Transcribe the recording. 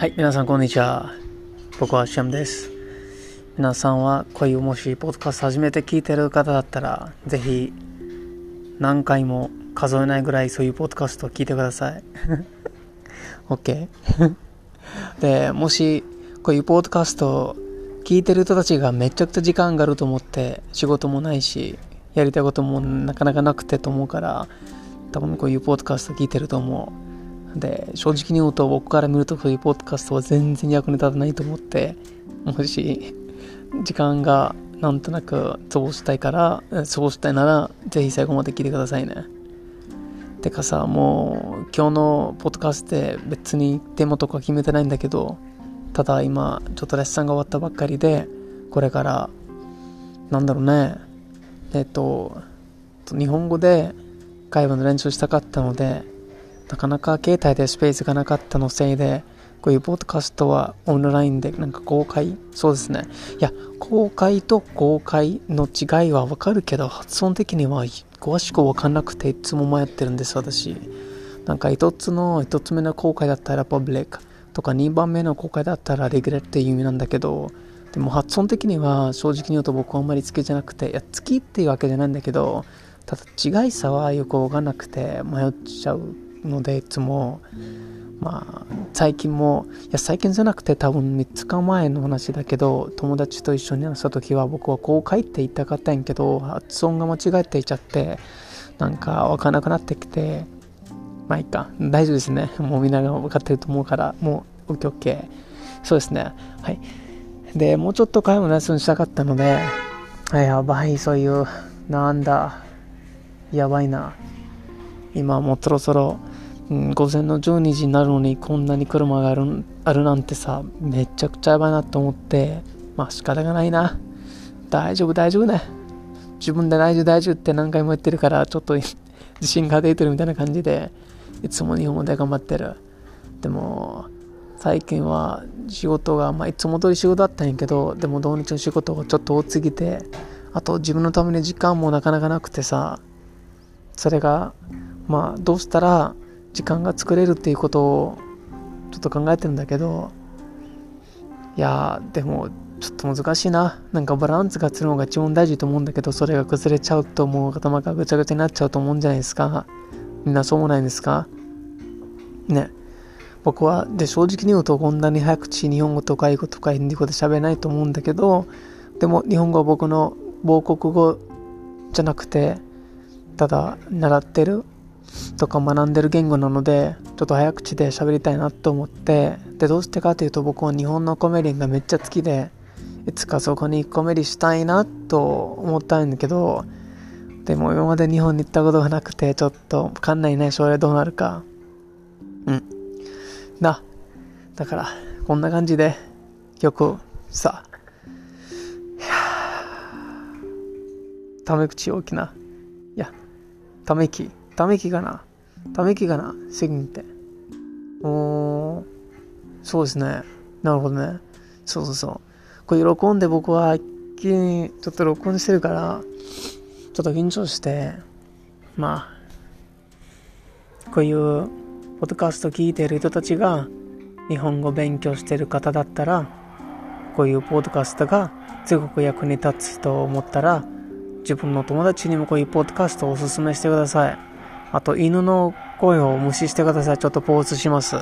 はい、皆さんこんにちは。僕はシャムです。皆さんはこういうもしポッドキャスト初めて聞いてる方だったら、ぜひ何回も数えないぐらいそういうポッドキャストを聞いてください。OK? で、もしこういうポッドキャストを聞いてる人たちがめちゃくちゃ時間があると思って仕事もないし、やりたいこともなかなかなくてと思うから、多分こういうポッドキャスト聞いてると思う。で、正直に言うと僕から見るとそういうポッドキャストは全然役に立たないと思って、もし時間がなんとなく過ごしたいから、過ごしたいなら、ぜひ最後まで聞いてくださいね。てかさ、もう今日のポッドキャストで別にテーマとか決めてないんだけど、ただ今ちょっとレッスンが終わったばっかりで、これから、なんだろうね、えっと、日本語で会話の練習したかったので、なかなか携帯でスペースがなかったのせいで、こういうポッドキャストはオンラインでなんか公開？そうですね。いや、公開と公開の違いはわかるけど、発音的には詳しくわかんなくていつも迷ってるんです、私。なんか一つの、一つ目の公開だったらパブリックとか二番目の公開だったらレギュレっていう意味なんだけど、でも発音的には正直に言うと僕はあんまり好きじゃなくて、いや、好きっていうわけじゃないんだけど、ただ違いさはよくわかんなくて迷っちゃうのでいつもまあ最近もいや最近じゃなくて多分3日前の話だけど友達と一緒に話した時は僕はこう書いていたかったんやけど発音が間違えていちゃってなんか分からなくなってきてまあいいか。大丈夫ですね。もうみんなが分かってると思うからもう OKOK そうですね。はい。でもうちょっと会話のレッスンしたかったのでやばいそういうなんだやばいな。今もうそろそろ、ん、午前の12時になるのにこんなに車があるあるなんてさめちゃくちゃやばいなと思ってまあ仕方がないな。大丈夫大丈夫ね。自分で大丈夫大丈夫って何回も言ってるからちょっと 自信が出てるみたいな感じでいつも日本語で頑張ってる。でも最近は仕事が、まあ、いつも通り仕事だったんやけどでも土日の仕事がちょっと多すぎてあと自分のために時間もなかなかなくてさそれがまあどうしたら時間が作れるっていうことをちょっと考えてるんだけどいやでもちょっと難しいな。なんかバランスがつるのが一番大事と思うんだけどそれが崩れちゃうともう頭がぐちゃぐちゃになっちゃうと思うんじゃないですか。みんなそう思わないんですか？ね。僕はで正直に言うとこんなに早口日本語とか英語とかインディ語で喋れないと思うんだけどでも日本語は僕の母国語じゃなくてただ習ってるとか学んでる言語なのでちょっと早口で喋りたいなと思ってでどうしてかというと僕は日本のコメディがめっちゃ好きでいつかそこにコメディしたいなと思ったんだけどでも今まで日本に行ったことがなくてちょっとわかんないね将来どうなるか。うん。な。だからこんな感じでよくさ。ため口大きな。いやため息。ため息がな。ため息がな。責任って。おー、そうですね。なるほどね。そうそうそう。これ録音で僕は一気にちょっと録音してるから、ちょっと緊張して、まあ、こういうポッドキャスト聞いてる人たちが日本語勉強してる方だったら、こういうポッドキャストがすごく役に立つと思ったら、自分の友達にもこういうポッドキャストをおすすめしてください。あと、犬の声を無視してください。ちょっとポーズします。